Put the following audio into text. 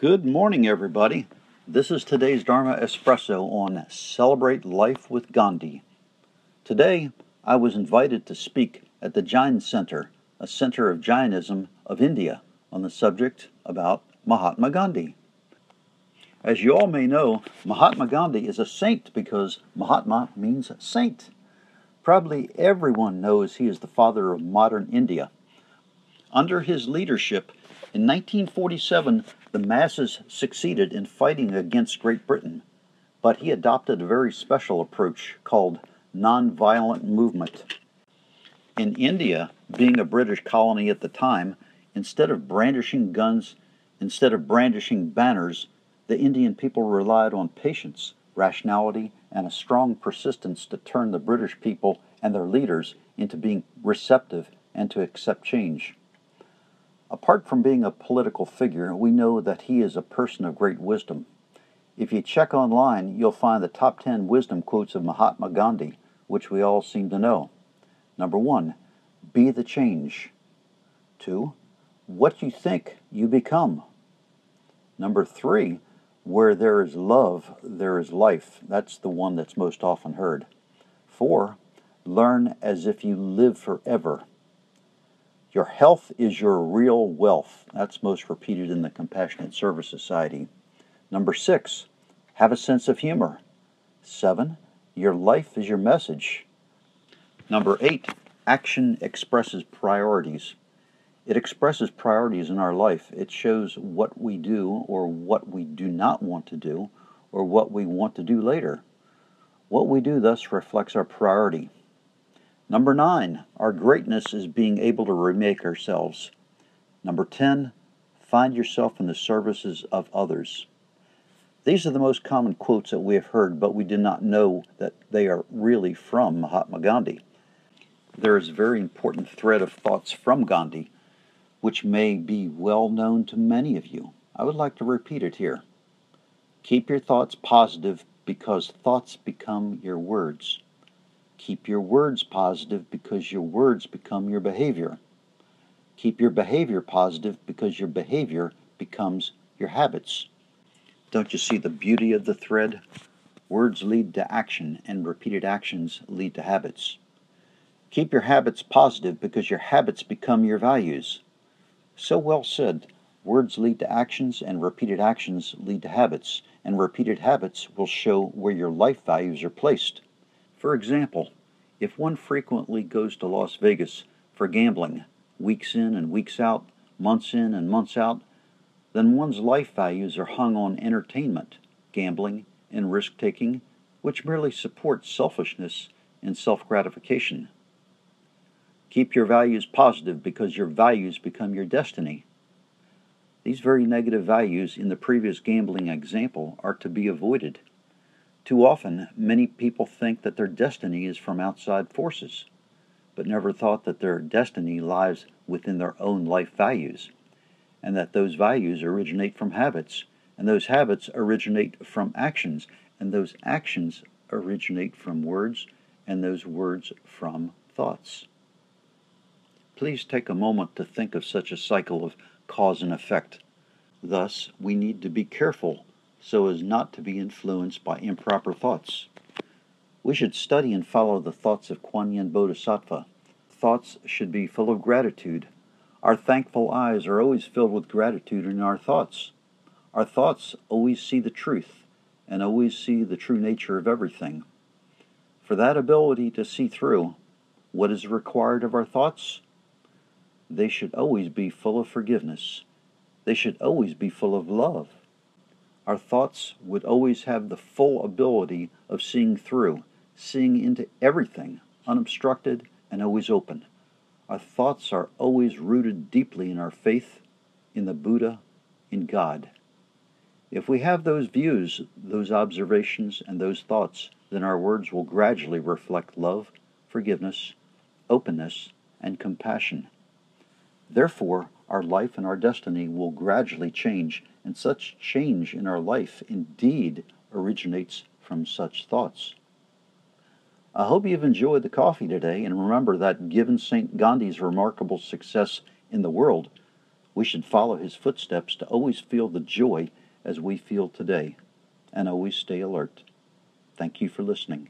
Good morning, everybody. This is today's Dharma Espresso on Celebrate Life with Gandhi. Today, I was invited to speak at the Jain Center, a center of Jainism of India, on the subject about Mahatma Gandhi. As you all may know, Mahatma Gandhi is a saint because Mahatma means saint. Probably everyone knows he is the father of modern India. Under his leadership, in 1947, the masses succeeded in fighting against Great Britain, but he adopted a very special approach called nonviolent movement. In India, being a British colony at the time, instead of brandishing guns, instead of brandishing banners, the Indian people relied on patience, rationality, and a strong persistence to turn the British people and their leaders into being receptive and to accept change. Apart from being a political figure, we know that he is a person of great wisdom. If you check online, you'll find the top 10 wisdom quotes of Mahatma Gandhi, which we all seem to know. Number one, be the change. Two, what you think, you become. Number three, where there is love, there is life. That's the one that's most often heard. Four, learn as if you live forever. Your health is your real wealth. That's most repeated in the Compassionate Service Society. Number six, have a sense of humor. Seven, your life is your message. Number eight, action expresses priorities. It expresses priorities in our life. It shows what we do or what we do not want to do or what we want to do later. What we do thus reflects our priority. Number nine, our greatness is being able to remake ourselves. Number 10, find yourself in the services of others. These are the most common quotes that we have heard, but we did not know that they are really from Mahatma Gandhi. There is a very important thread of thoughts from Gandhi, which may be well known to many of you. I would like to repeat it here. Keep your thoughts positive because thoughts become your words. Keep your words positive because your words become your behavior. Keep your behavior positive because your behavior becomes your habits. Don't you see the beauty of the thread? Words lead to action, and repeated actions lead to habits. Keep your habits positive because your habits become your values. So well said. Words lead to actions, and repeated actions lead to habits, and repeated habits will show where your life values are placed. For example, if one frequently goes to Las Vegas for gambling, weeks in and weeks out, months in and months out, then one's life values are hung on entertainment, gambling, and risk taking, which merely supports selfishness and self gratification. Keep your values positive because your values become your destiny. These very negative values in the previous gambling example are to be avoided. Too often, many people think that their destiny is from outside forces, but never thought that their destiny lies within their own life values, and that those values originate from habits, and those habits originate from actions, and those actions originate from words, and those words from thoughts. Please take a moment to think of such a cycle of cause and effect. Thus, we need to be careful so as not to be influenced by improper thoughts. We should study and follow the thoughts of Kuan Yin Bodhisattva. Thoughts should be full of gratitude. Our thankful eyes are always filled with gratitude in our thoughts. Our thoughts always see the truth and always see the true nature of everything. For that ability to see through, what is required of our thoughts? They should always be full of forgiveness. They should always be full of love our thoughts would always have the full ability of seeing through, seeing into everything, unobstructed and always open. Our thoughts are always rooted deeply in our faith, in the Buddha, in God. If we have those views, those observations, and those thoughts, then our words will gradually reflect love, forgiveness, openness, and compassion. Therefore, our life and our destiny will gradually change, and such change in our life indeed originates from such thoughts. I hope you've enjoyed the coffee today, and remember that given St. Gandhi's remarkable success in the world, We should follow his footsteps to always feel the joy as we feel today and always stay alert. Thank you for listening.